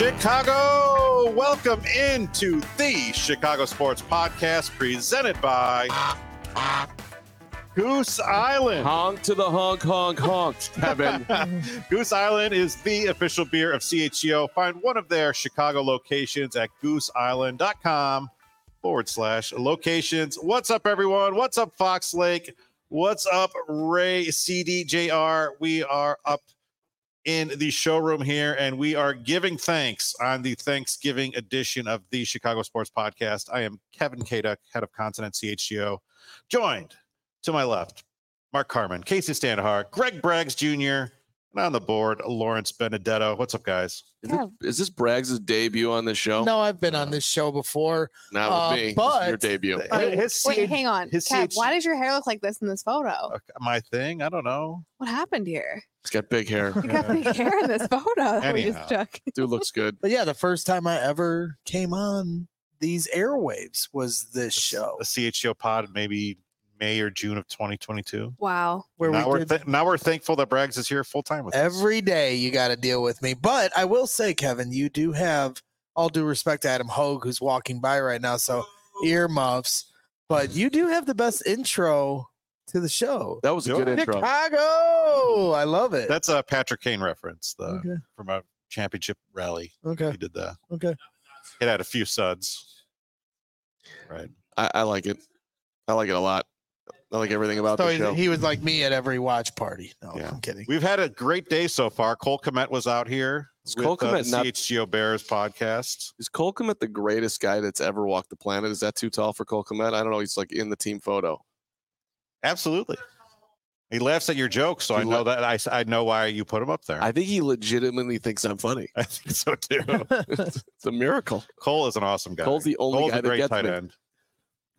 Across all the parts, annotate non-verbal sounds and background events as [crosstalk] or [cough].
Chicago, welcome into the Chicago Sports Podcast presented by Goose Island. Honk to the honk, honk, honk, Kevin. [laughs] Goose Island is the official beer of CHGO. Find one of their Chicago locations at gooseisland.com forward slash locations. What's up, everyone? What's up, Fox Lake? What's up, Ray CDJR? We are up in the showroom here, and we are giving thanks on the Thanksgiving edition of the Chicago Sports Podcast. I am Kevin Kaduk, head of content at CHGO, joined to my left, Mark Carman, Kacy Standohar, Greg Braggs Jr., and on the board, Lawrence Benedetto. What's up, guys? Is, it, is this Braggs' debut on this show? No, I've been on this show before. Not uh, with me. This is but- your debut. Uh, his Wait, CH hang on. his Kev, CH why does your hair look like this in this photo? my thing? I don't know. What happened here? He's got big hair. You got big hair in this photo [laughs] that we Anyhow. just took. Dude looks good. But yeah, the first time I ever came on these airwaves was this show A CHGO pod, maybe May or June of 2022. Wow. where now we we're th- now we're thankful that Braggs is here full time with us. every day. You got to deal with me. But I will say, Kevin, you do have all due respect to Adam Hogue, who's walking by right now. So earmuffs. But you do have the best intro to the show. That was a good Sure. intro. Chicago, I love it. That's a Patrick Kane reference the, okay. from a championship rally. Okay. He did that. Okay. It had a few suds. Right. I, I like it. I like it a lot. I like everything about So the he, show. he was like me at every watch party. No, Yeah. I'm kidding. We've had a great day so far. Cole Kmet was out here. Is with, Cole uh, Kmet the not- CHGO Bears podcast. Is Cole Kmet the greatest guy that's ever walked the planet? Is that too tall for Cole Kmet? I don't know. He's like in the team photo. Absolutely. He laughs at your jokes, so He I know la- that I know why you put him up there. I think he legitimately thinks I'm funny. [laughs] I think so too. [laughs] it's a miracle. Cole is an awesome guy. Cole's the only Cole's guy a that great gets tight me. end.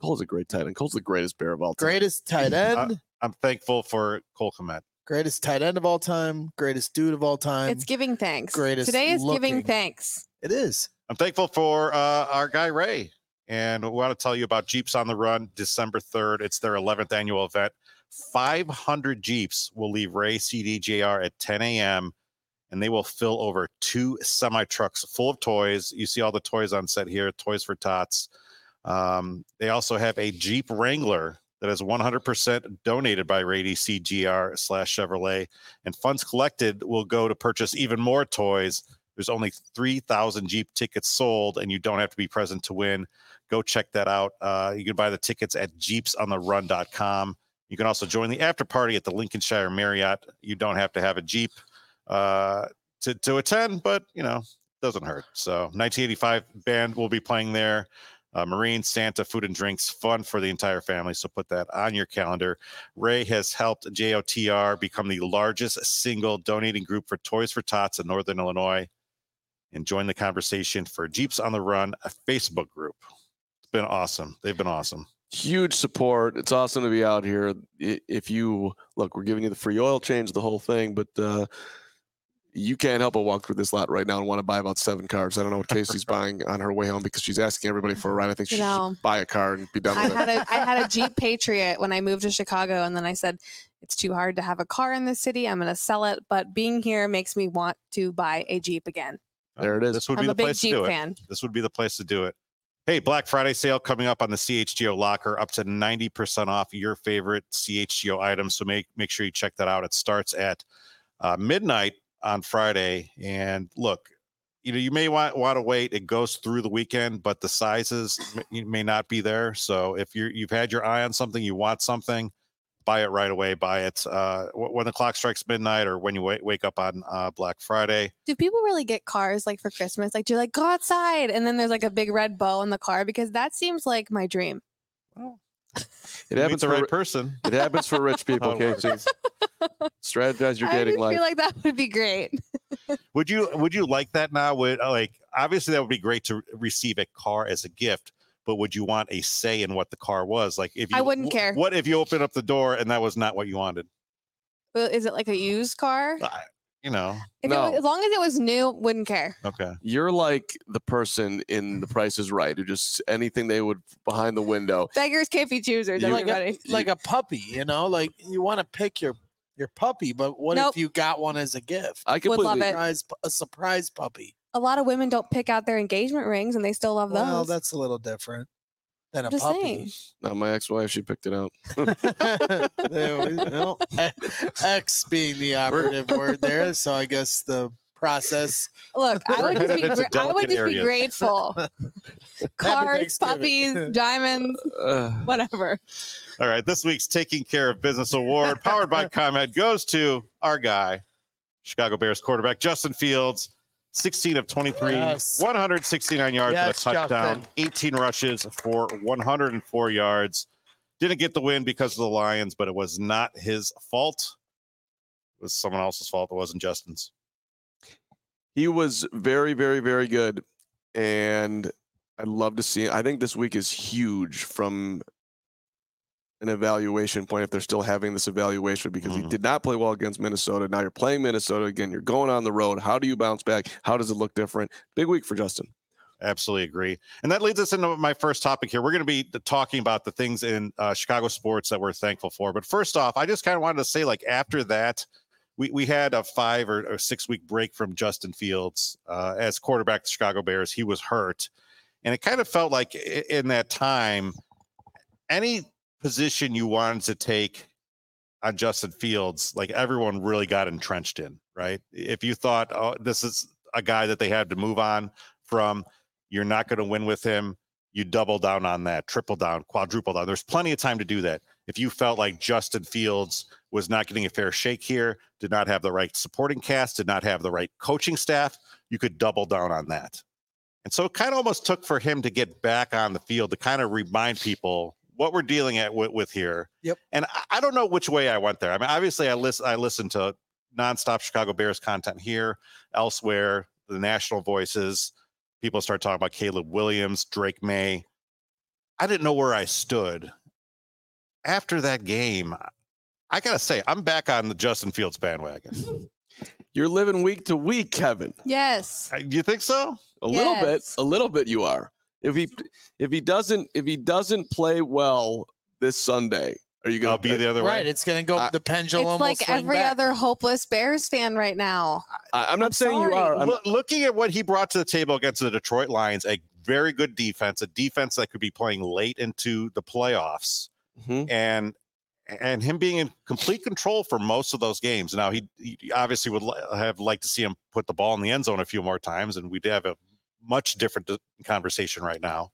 Cole's a great tight end. Cole's the greatest bear of all time. Greatest tight [clears throat] end. I'm thankful for Cole Kmet. greatest tight end of all time, greatest dude of all time. It's giving thanks. greatest Today is giving thanks. it is. I'm thankful for uh, our guy Ray, and we want to tell you about Jeeps on the Run, December 3rd. It's their 11th annual event. 500 Jeeps will leave Ray CDJR at 10 a.m. and they will fill over two semi trucks full of toys. You see all the toys on set here, Toys for Tots. Um, they also have a Jeep Wrangler that is 100% donated by Rady CGR slash Chevrolet, and funds collected will go to purchase even more toys. There's only 3,000 Jeep tickets sold, and you don't have to be present to win. Go check that out. Uh, you can buy the tickets at jeepsontherun.com. You can also join the after party at the Lincolnshire Marriott. You don't have to have a Jeep uh, to, to attend, but you know, doesn't hurt. So 1985 band will be playing there. Uh, Marine, Santa, food and drinks, fun for the entire family. So put that on your calendar. Ray has helped JOTR become the largest single donating group for Toys for Tots in Northern Illinois. And join the conversation for Jeeps on the Run, a Facebook group. It's been awesome. They've been awesome. huge support. It's awesome to be out here. If you look, we're giving you the free oil change, the whole thing, but uh, you can't help but walk through this lot right now and want to buy about seven cars. I don't know what Kacy's [laughs] buying on her way home because she's asking everybody for a ride. I think she You should buy a car and be done I with had it. a I had a Jeep Patriot when I moved to Chicago, and then I said it's too hard to have a car in this city. I'm going to sell it, but being here makes me want to buy a Jeep again. There it is. This would I'm be a the big place Jeep to do it. fan. This would be the place to do it. Hey, Black Friday sale coming up on the CHGO locker, up to 90% off your favorite CHGO items. So make make sure you check that out. It starts at uh, midnight on Friday. And look, you know, you may want want to wait. It goes through the weekend, but the sizes may, may not be there. So if you're you've had your eye on something, you want something, buy it right away. Buy it uh, when the clock strikes midnight or when you wake, wake up on uh, Black Friday. Do people really get cars like for Christmas? Like, do you like go outside and then there's like a big red bow on the car? Because that seems like my dream. It You meet happens the for right person. it happens for rich [laughs] people, How it Kacy. Strategize your I dating just life. feel like that would be great. [laughs] Would you would you like that now? Would uh, like obviously that would be great to receive a car as a gift, but would you want a say in what the car was? Like if you, I wouldn't wh- care. What if you open up the door and that was not what you wanted? Well, Is it like a used car? I- You know, If it No. was, as long as it was new, wouldn't care. okay. You're like the person in The Price is Right who just anything they would behind the window. Beggars can't be choosers. You- like Everybody. a, like a puppy, you know, like you want to pick your your puppy, but what Nope. if you got one as a gift? I Would completely love it. Surprise, a surprise puppy. a lot of women don't pick out their engagement rings and they still love those. Well, that's a little different than a I'm just puppy. saying. Not my ex-wife, she picked it out. [laughs] [laughs] There we go. X being the operative word there, so I guess the process. Look, I would just be, It's a gra- I would delicate just area. be grateful. [laughs] Cars, Thanksgiving. puppies, diamonds, Uh, whatever. All right. This week's Taking Care of Business Award, powered by ComEd, goes to our guy, Chicago Bears quarterback Justin Fields. 16 of 23, Yes. 169 yards Yes, and a touchdown, Justin. 18 rushes for 104 yards. Didn't get the win because of the Lions, but it was not his fault. It was someone else's fault. It wasn't Justin's. he was very, very, very good. And I'd love to see I think this week is huge from an evaluation point if they're still having this evaluation because he Mhm. did not play well against Minnesota. Now you're playing Minnesota again. You're going on the road. How do you bounce back? How does it look different? Big week for Justin. Absolutely agree. And that leads us into my first topic here. We're going to be talking about the things in uh, Chicago sports that we're thankful for. But first off, I just kind of wanted to say, like, after that, we, we had a five or, or six week break from Justin Fields uh, as quarterback the Chicago Bears. He was hurt. And it kind of felt like in that time, any position you wanted to take on Justin Fields, like everyone really got entrenched in, right? If you thought, oh, this is a guy that they had to move on from, you're not going to win with him. You double down on that, triple down, quadruple down. There's plenty of time to do that. If you felt like Justin Fields was not getting a fair shake here, did not have the right supporting cast, did not have the right coaching staff, you could double down on that. And so it kind of almost took for him to get back on the field to kind of remind people what we're dealing at with, with here. Yep. And I, I don't know which way I went there. I mean, obviously, I listen. I listen to nonstop Chicago Bears content here, elsewhere, the national voices. People start talking about Caleb Williams, Drake Maye. I didn't know where I stood after that game. I gotta say, I'm back on the Justin Fields bandwagon. [laughs] You're living week to week, Kevin. Yes. Uh, You think so? A little bit, a little bit you are. If he if he doesn't if he doesn't play well this Sunday, are you gonna I'll be the other way? Right, way. it's gonna go. I- the pendulum. It's like swing every back. other hopeless Bears fan right now. I, I'm not I'm saying you sorry. are. I'm, Loo- looking at what he brought to the table against the Detroit Lions, a very good defense, a defense that could be playing late into the playoffs, Mhm. and and him being in complete control for most of those games. Now he, he obviously would li- have liked to see him put the ball in the end zone a few more times, and we'd have a much different conversation right now.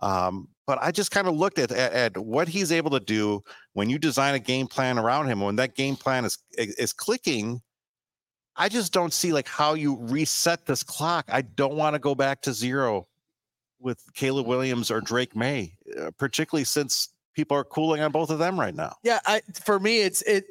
Um, but I just kind of looked at, at at what he's able to do when you design a game plan around him. When that game plan is is clicking, I just don't see like how you reset this clock. I don't want to go back to zero with Caleb Williams or Drake Maye, uh, particularly since people are cooling on both of them right now. Yeah, I for me it's it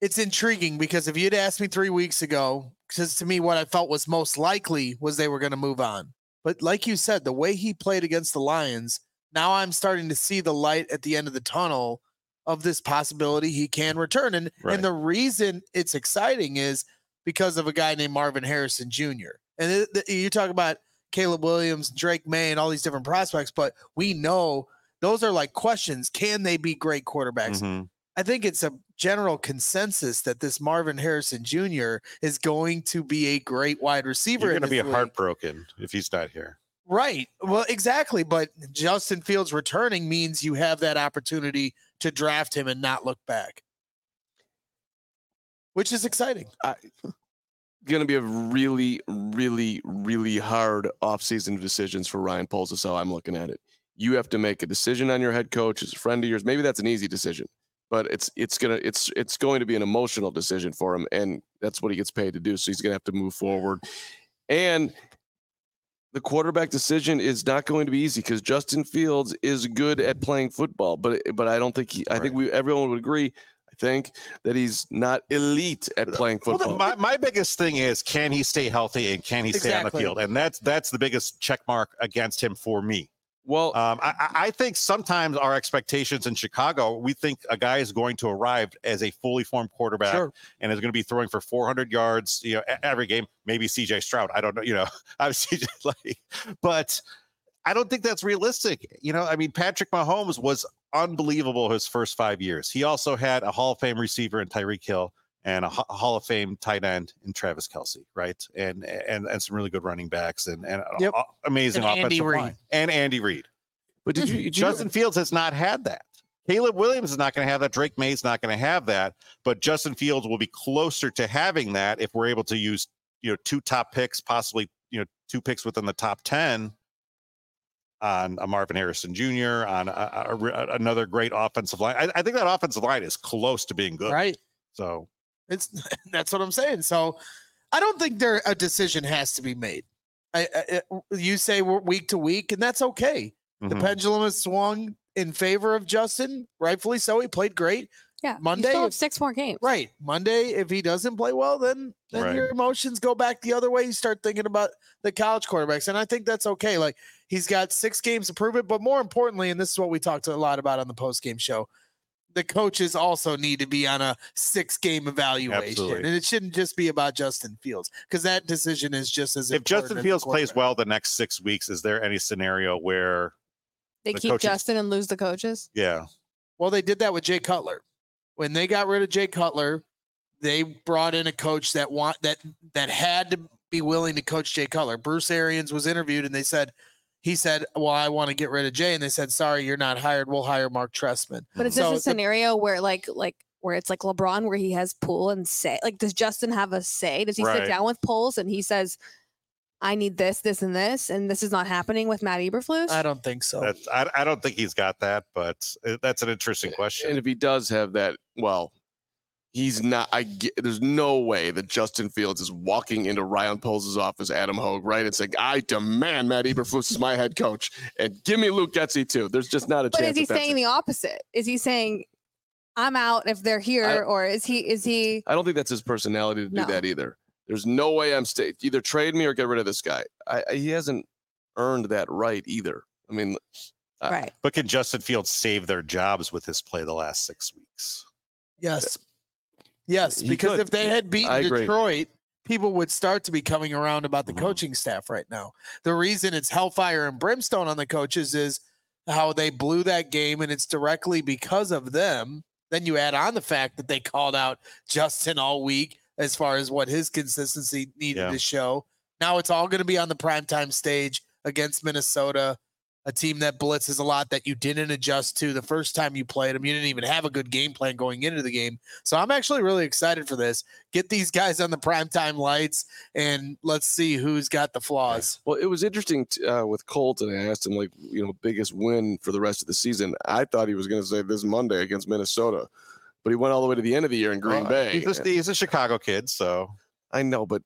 it's intriguing because if you'd asked me three weeks ago, because to me what I felt was most likely was they were going to move on. But like you said, the way he played against the Lions, now I'm starting to see the light at the end of the tunnel of this possibility he can return. And Right. and the reason it's exciting is because of a guy named Marvin Harrison Jr. And it, you talk about Caleb Williams, Drake Maye, and all these different prospects, but we know those are like questions. Can they be great quarterbacks? Mhm. I think it's a general consensus that this Marvin Harrison Jr. is going to be a great wide receiver. You're going to be this league. heartbroken if he's not here. Right. Well, exactly. But Justin Fields returning means you have that opportunity to draft him and not look back, which is exciting. Going to be a really, really, really hard offseason decisions for Ryan Poles. Is how I'm looking at it. You have to make a decision on your head coach as a friend of yours. Maybe that's an easy decision, but it's it's gonna it's it's going to be an emotional decision for him, and that's what he gets paid to do. So he's gonna have to move forward, and the quarterback decision is not going to be easy because Justin Fields is good at playing football, but but I don't think he. I think we everyone would agree. I think that he's not elite at playing Well, football. the, my, my biggest thing is can he stay healthy and can he stay on the field? And that's that's the biggest check mark against him for me. Well, Um, I, I- think sometimes our expectations in Chicago, we think a guy is going to arrive as a fully formed quarterback Sure. and is going to be throwing for 400 yards, you know, every game. Maybe CJ Stroud. I don't know. You know, [laughs] I'm [laughs] like, but I don't think that's realistic. You know, I mean, Patrick Mahomes was unbelievable his first five years. He also had a Hall of Fame receiver in Tyreek Hill and a Hall of Fame tight end in Travis Kelce, right? And and and some really good running backs and and Yep. amazing And offensive Reid. line and Andy Reid. but did you, did you Justin Fields has not had that. Caleb Williams is not going to have that. Drake Maye's not going to have that. But Justin Fields will be closer to having that if we're able to use, you know, two top picks, possibly, you know, two picks within the top 10 on a Marvin Harrison Jr., on a, a- a- another great offensive line. I, I think that offensive line is close to being good. Right. So, It's [laughs] that's what I'm saying. So I don't think there a decision has to be made. I, I, I- you say we're week to week, and that's okay. The mhm. pendulum has swung in favor of Justin, rightfully so. He played great. Yeah. Monday, You still have six more games. Right. Monday, if he doesn't play well, then then Right. your emotions go back the other way. You start thinking about the college quarterbacks. And I think that's okay. Like he's got six games to prove it. But more importantly, and this is what we talked a lot about on the post game show, the coaches also need to be on a six game evaluation. Absolutely. And it shouldn't just be about Justin Fields because that decision is just as if important Justin Fields plays well the next six weeks, is there any scenario where, They The keep coaches- Justin and lose the coaches. yeah, Well, they did that with Jay Cutler. When they got rid of Jay Cutler, they brought in a coach that want that that had to be willing to coach Jay Cutler. Bruce Arians was interviewed and they said he said, "Well, I want to get rid of Jay," and they said, "Sorry, you're not hired. We'll hire Mark Trestman." But is So this a the- scenario where like like where it's like LeBron where he has pull and say like does Justin have a say? Does he Right. sit down with Poles and he says, I need this, this, and this, and this is not happening with Matt Eberflus? I don't think so. that's, I, I don't think he's got that, but uh, that's an interesting question. And if he does have that, well, he's not. I get, there's no way that Justin Fields is walking into Ryan Poles' office, Adam Hogue, right, and saying, "I demand Matt Eberflus is my head coach, and give me Luke Getsy too." There's just not a but chance. But is he that saying it. the opposite? Is he saying I'm out if they're here, or is he is he I don't think that's his personality to do No. that either. There's no way I'm staying. Either trade me or get rid of this guy. I, I, he hasn't earned that right either. I mean, uh, right? But can Justin Fields save their jobs with his play the last six weeks? yes, yes, because could. if they had beaten Detroit, people would start to be coming around about the Mhm. coaching staff right now. The reason it's hellfire and brimstone on the coaches is how they blew that game, and it's directly because of them. Then you add on the fact that they called out Justin all week as far as what his consistency needed Yeah. to show. Now it's all going to be on the primetime stage against Minnesota, a team that blitzes a lot that you didn't adjust to the first time you played them. You didn't even have a good game plan going into the game. So I'm actually really excited for this. Get these guys on the primetime lights and let's see who's got the flaws. Well, it was interesting t- uh, with Colt, and I asked him like, you know, biggest win for the rest of the season. I thought he was going to say this Monday against Minnesota, but he went all the way to the end of the year in Green Well, Bay. He's a, he's a Chicago kid, so I know, but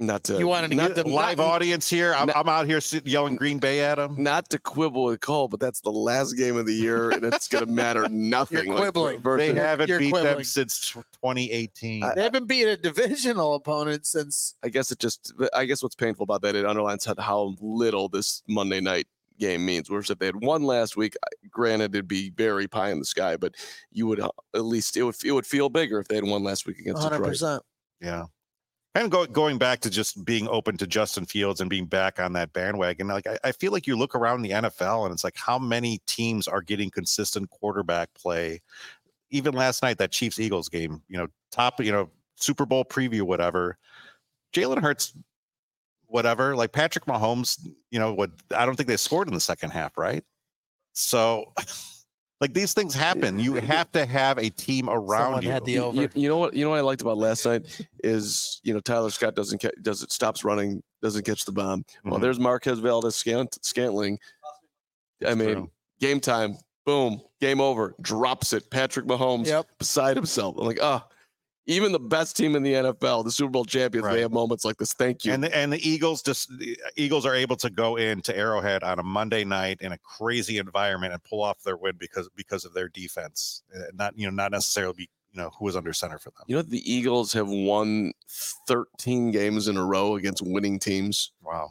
not to You wanted to not, get them live not- audience here. I'm, No. I'm out here sit- yelling Green Bay at him. not to quibble with Cole, but that's the last game of the year, and it's going to matter [laughs] nothing. like, quibbling. They versus- haven't You're beat them since 2018. I- They haven't beat a divisional opponent since I guess it just. I guess what's painful about that it underlines how- how little this Monday night game means. Whereas if they had won last week, granted it'd be very pie in the sky, but you would uh, at least it would it would feel bigger if they had won last week against 100%. Detroit. Yeah. And go, going back to just being open to Justin Fields and being back on that bandwagon, like I, I feel like you look around the NFL and it's like how many teams are getting consistent quarterback play. Even last night, that Chiefs Eagles game, you know, top, you know, Super Bowl preview, whatever. Jalen Hurts whatever. Like Patrick Mahomes, you know, what I don't think they scored in the second half, right? So, [laughs] like these things happen. You [laughs] have to have a team around Someone you. had the You, over. you- you know what? You know what I liked about last night is you know Tyler Scott doesn't ca- does it stops running doesn't catch the bomb. Well, Mhm. there's Marquez Valdes Scant, Scantling. I mean, True. game time, boom, game over, drops it. Patrick Mahomes Yep. beside himself. I'm like, ah, even the best team in the NFL, the Super Bowl champions, Right. they have moments like this. Thank you. And the, and the Eagles just the Eagles are able to go into Arrowhead on a Monday night in a crazy environment and pull off their win because because of their defense. Uh, Not you know not necessarily be you know who was under center for them. you know, the Eagles have won 13 games in a row against winning teams. Wow.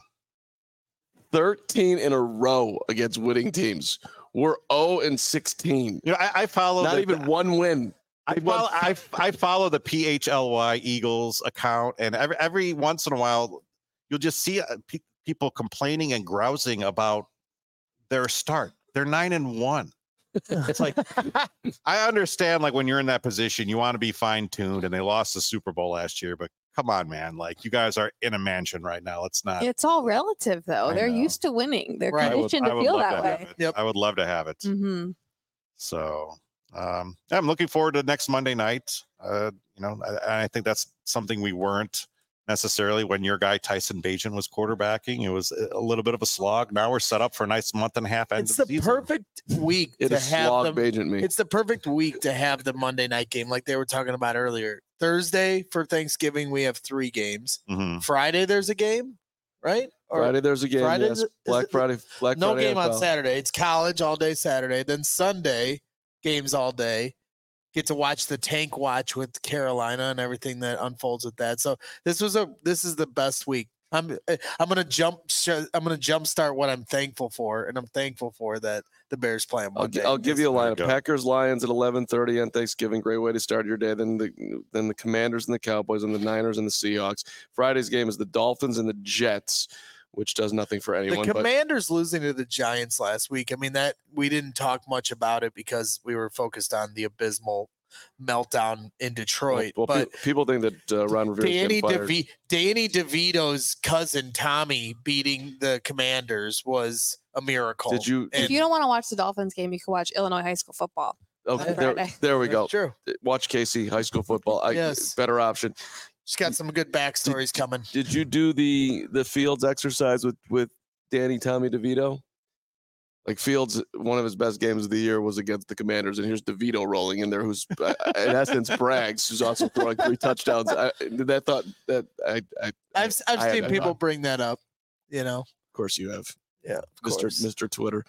13 in a row against winning teams. We're 0 and 16. You know I, I follow Not the- even one win. I They won follow, I, I follow the PHLY Eagles account, and every every once in a while, you'll just see uh, pe- people complaining and grousing about their start. They're nine and one. It's like [laughs] I understand, like when you're in that position, you want to be fine tuned, and they lost the Super Bowl last year. But come on, man, like you guys are in a mansion right now. Let's not. It's all relative, though. I They're know. used to winning. They're Right. I would- conditioned to feel love that to have way. it. Yep. I would love to have it. hmm So um, I'm looking forward to next Monday night. Uh, you know, I, I think that's something we weren't necessarily when your guy Tyson Bagent was quarterbacking. It was a a little bit of a slog. Now we're set up for a nice month and a half. End It's of the season. perfect week It to is have slog them. agent me. It's the perfect week to have the Monday night game, like they were talking about earlier. Thursday for Thanksgiving, we have three games. Mhm. Friday, there's a game, right? Or Friday there's a game. Friday yes. Black it- Friday. Black no Friday game on Saturday. It's college all day Saturday. Then Sunday, games all day. Get to watch the tank watch with Carolina and everything that unfolds with that. So this was a this is the best week. I'm eh, I'm gonna jump sh- I'm gonna jumpstart what I'm thankful for, and I'm thankful for that the Bears play on I'll, I'll give you a There you lineup: go. Packers, Lions at 11:30 on Thanksgiving. Great way to start your day. Then the then the Commanders and the Cowboys, and the Niners and the Seahawks. Friday's game is the Dolphins and the Jets, which does nothing for the anyone. but Commanders losing to the Giants last week. I mean that we didn't talk much about it because we were focused on the abysmal meltdown in Detroit. well, but pe- people think that uh, Ron Rivera Danny fired. DeVito, Danny DeVito's cousin Tommy beating the Commanders was a miracle. Did you? And If you don't want to watch the Dolphins game, you can watch Illinois high school football. Okay, there, there we That's go. True. Watch Kacy high school football. I, Yes. better option. She's got some good backstories coming. Did you do the the Fields exercise with with Danny Tommy DeVito? Like Fields, one of his best games of the year was against the Commanders, and here's DeVito rolling in there, who's [laughs] uh, in essence brags, who's also throwing three touchdowns. I, that thought that I, I I've I've I- seen people bring that up. You know, Of course you have, yeah, of Mister course. Mister Twitter.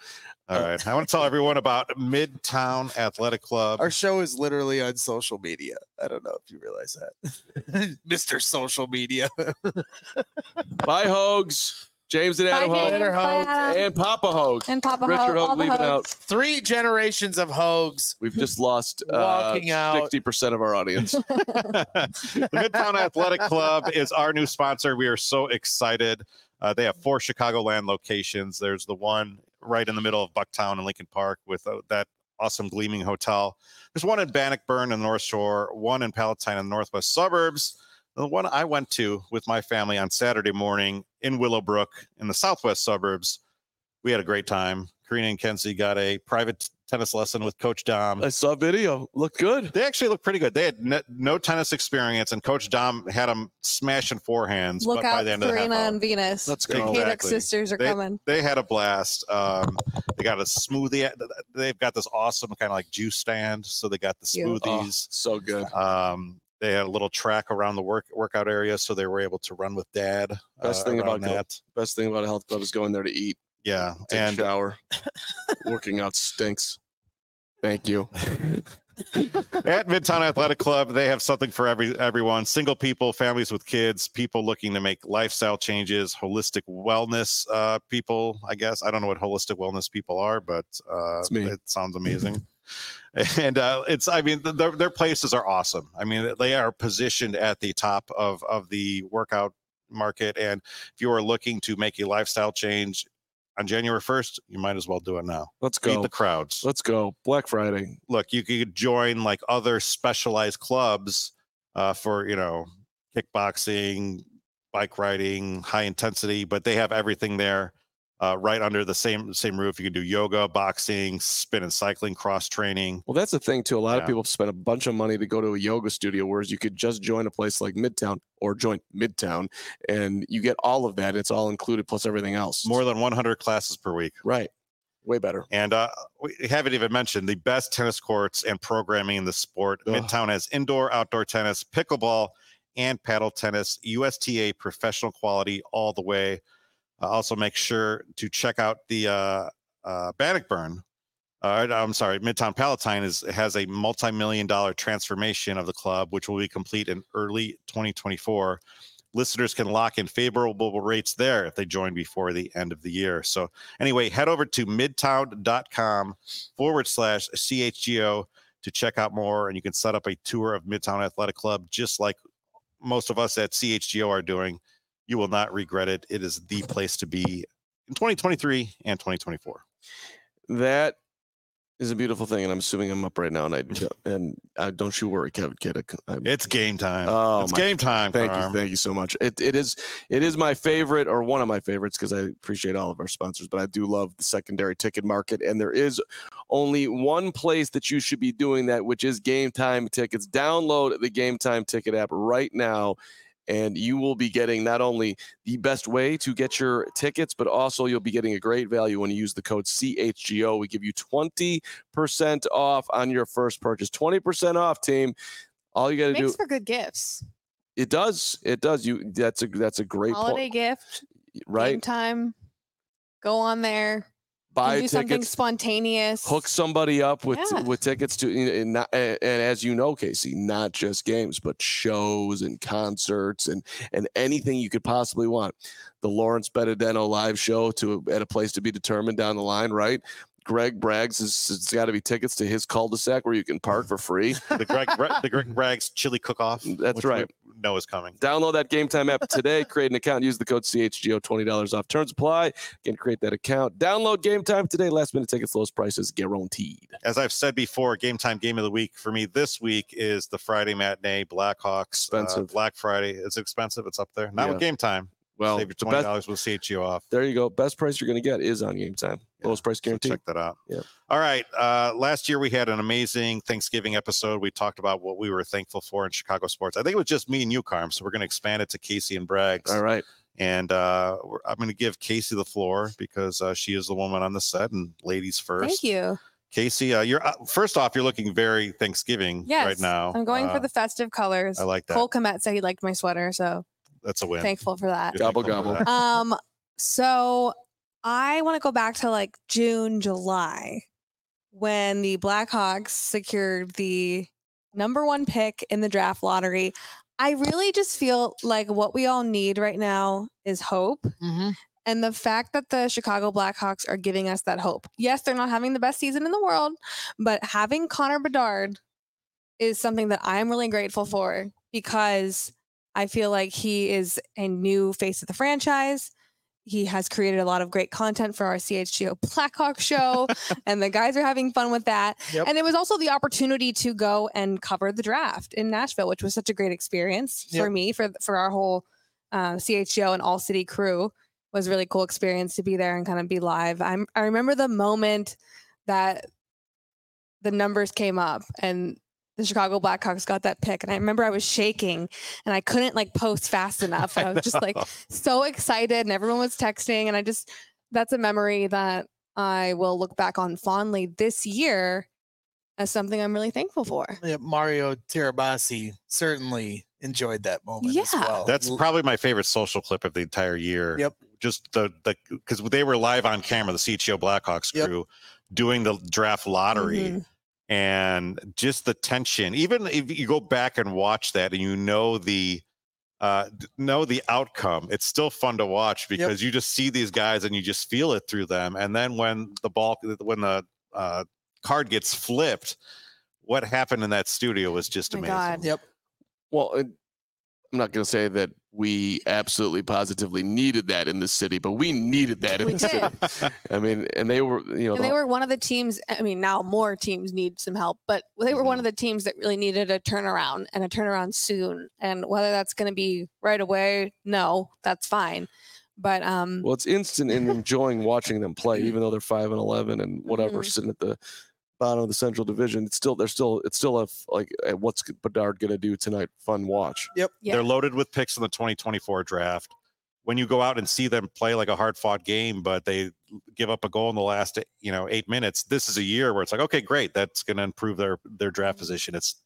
All right. I want to tell everyone about Midtown Athletic Club. Our show is literally on social media. I don't know if you realize that, [laughs] Mister Social Media. [laughs] Bye, Hogs. James and Bye, Adam James. Hogue Later, Hogue. And Papa Hogue. And Papa Richard Hogue, all Hogue the leaving out. Three generations of Hogues. We've just lost uh, out. sixty percent of our audience. [laughs] the Midtown Athletic Club is our new sponsor. We are so excited. Uh, they have four Chicagoland locations. There's the one right in the middle of Bucktown and Lincoln Park with uh, that awesome gleaming hotel. There's one in Bannockburn in the North Shore, one in Palatine in the Northwest suburbs. The one I went to with my family on Saturday morning in Willowbrook in the Southwest suburbs. We had a great time. Karina and Kenzie got a private tennis lesson with Coach Dom. I saw video. Looked good. They actually looked pretty good. They had no, no tennis experience, and Coach Dom had them smashing forehands. Look but by out, the end of the half Karina hour. and Venus. Let's The go. Kaduk Exactly. sisters are They- coming. They had a blast. Um, they got a smoothie. They've got this awesome kind of like juice stand. So they got the Cute. Oh, smoothies. so good. Um, they had a little track around the work workout area, so they were able to run with Dad. Best uh, thing around about go- that. Best thing about a health club is going there to eat, Yeah, take and a shower. Working out stinks. Thank you. [laughs] at Midtown Athletic Club, they have something for every everyone: single people, families with kids, people looking to make lifestyle changes, holistic wellness uh, people. I guess I don't know what holistic wellness people are, but uh, me. it sounds [laughs] amazing. and uh, it's, I mean, th- their their places are awesome. I mean, they are positioned at the top of of the workout market, and if you are looking to make a lifestyle change on January first, you might as well do it now. Let's go. Beat the crowds Let's go. Black Friday. look, you could join like other specialized clubs uh, for you know kickboxing, bike riding, high intensity, but they have everything there. Uh, right under the same same roof, you can do yoga, boxing, spin and cycling, cross training. Well, that's the thing too. A lot Yeah. of people spend a bunch of money to go to a yoga studio, whereas you could just join a place like Midtown or join Midtown, and you get all of that. It's all included plus everything else. More than 100 classes per week. right, way better. And uh, we haven't even mentioned the best tennis courts and programming in the sport. Ugh. Midtown has indoor, outdoor tennis, pickleball, and paddle tennis. USTA professional quality all the way. Uh, also, make sure to check out the uh, uh, Bannockburn. Uh, I'm sorry, Midtown Palatine is has a multi-million dollar transformation of the club, which will be complete in early 2024. Listeners can lock in favorable rates there if they join before the end of the year. So anyway, head over to midtown.com forward slash CHGO to check out more. And you can set up a tour of Midtown Athletic Club, just like most of us at CHGO are doing. You will not regret it. It is the place to be in 2023 and 2024. That is a beautiful thing, and I'm assuming I'm up right now. And I [laughs] and uh, don't you worry, Kevin. Kid, I, I'm- It's game time. Oh, it's my- game time. Thank Carm. you, thank you so much. It it is it is my favorite or one of my favorites because I appreciate all of our sponsors, but I do love the secondary ticket market, and there is only one place that you should be doing that, which is Game Time Tickets. Download the Game Time Ticket app right now. And you will be getting not only the best way to get your tickets, but also you'll be getting a great value when you use the code CHGO. We give you 20% off on your first purchase. 20% off, team. All you got to do Makes for good gifts. it does. It does. You that's a that's a great Holiday point. gift, game Right? time. Go on there. Buy do something spontaneous. Hook somebody up with Yeah. with tickets to and, not, and, and as you know, Kacy, not just games, but shows and concerts and and anything you could possibly want. The Lawrence Benedetto live show to at a place to be determined down the line, right? Greg Braggs has, it's got to be tickets to his cul-de-sac where you can park for free. [laughs] The Greg, the Greg Rags chili cook off. That's right. No is coming. Download that Game Time app today. Create an account. Use the code CHGO. Twenty dollars off. Terms apply. Again, create that account. Download Game Time today. Last minute tickets, lowest prices guaranteed. As I've said before, game time game of the week for me this week is the Friday matinee Blackhawks. uh, Expensive. Black Friday. It's expensive. It's up there. Not with game time. Well, Save your the twenty best, dollars. We'll you off. there you go. Best price you're going to get is on Game Time. Yeah, Lowest price So guaranteed. check that out. Yep. All right. Uh, last year we had an amazing Thanksgiving episode. We talked about what we were thankful for in Chicago sports. I think it was just me and you, Carm. So we're going to expand it to Kacy and Braggs. All right. And uh, we're- I'm going to give Kacy the floor because uh, she is the woman on the set and ladies first. Thank you. Kacy, uh, you're uh, first off, you're looking very Thanksgiving Yes. right now. I'm going Uh, for the festive colors. I like that. Cole Kmet said he liked my sweater, so That's a win. thankful for that. You're Gobble, thankful for gobble. that. Um, so I want to go back to like June, July, when the Blackhawks secured the number one pick in the draft lottery. I really just feel like what we all need right now is hope. Mhm. And the fact that the Chicago Blackhawks are giving us that hope. Yes, they're not having the best season in the world, but having Connor Bedard is something that I'm really grateful for because I feel like he is a new face of the franchise. He has created a lot of great content for our CHGO Blackhawk show, [laughs] and the guys are having fun with that. Yep. And it was also the opportunity to go and cover the draft in Nashville, which was such a great experience for me, for for our whole uh, CHGO and All City crew. Was a really cool experience to be there and kind of be live. I'm I remember the moment that the numbers came up and the Chicago Blackhawks got that pick. And I remember I was shaking and I couldn't like post fast enough. And [laughs] I was just like so excited and everyone was texting. And I just, that's a memory that I will look back on fondly this year as something I'm really thankful for. Yeah, Mario Tirabassi certainly enjoyed that moment as Yeah. well. That's probably my favorite social clip of the entire year. Yep. Just the the because they were live on camera, the CHGO Blackhawks Yep. crew, doing the draft lottery. Mhm. And just the tension even if you go back and watch that and you know the uh know the outcome it's still fun to watch because you just see these guys and you just feel it through them and then when the ball when the uh card gets flipped what happened in that studio was just My amazing God. Yep. Well, and I'm not going to say that we absolutely positively needed that in the city, but we needed that in We the city. I mean, and they were, you know, And they were one of the teams. I mean, now more teams need some help, but they were one Mm-hmm. of the teams that really needed a turnaround and a turnaround soon. And whether that's going to be right away, no, that's fine. But um, well, it's instant in [laughs] enjoying watching them play, even though they're five and eleven and whatever, Mhm. sitting at the bottom of the Central Division. It's still, they're still, it's still a like, what's Bedard going to do tonight? Fun watch. Yep. They're loaded with picks in the 2024 draft. When you go out and see them play like a hard fought game, but they give up a goal in the last, you know, eight minutes, this is a year where it's like, okay, great, that's going to improve their their draft Mhm. position. It's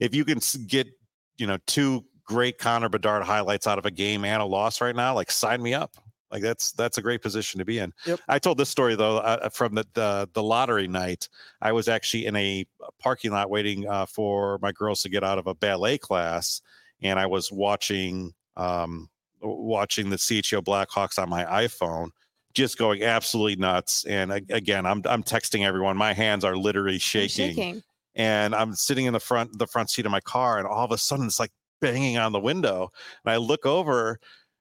if you can get, you know, two great Connor Bedard highlights out of a game and a loss right now, like sign me up. Like that's that's a great position to be in. Yep. I told this story though uh, from the, the the lottery night. I was actually in a parking lot waiting uh, for my girls to get out of a ballet class, and I was watching um, watching the CHGO Blackhawks on my iPhone, just going absolutely nuts. And again, I'm I'm texting everyone. My hands are literally shaking, shaking. and I'm sitting in the front the front seat of my car, and all of a sudden it's like banging on the window, and I look over.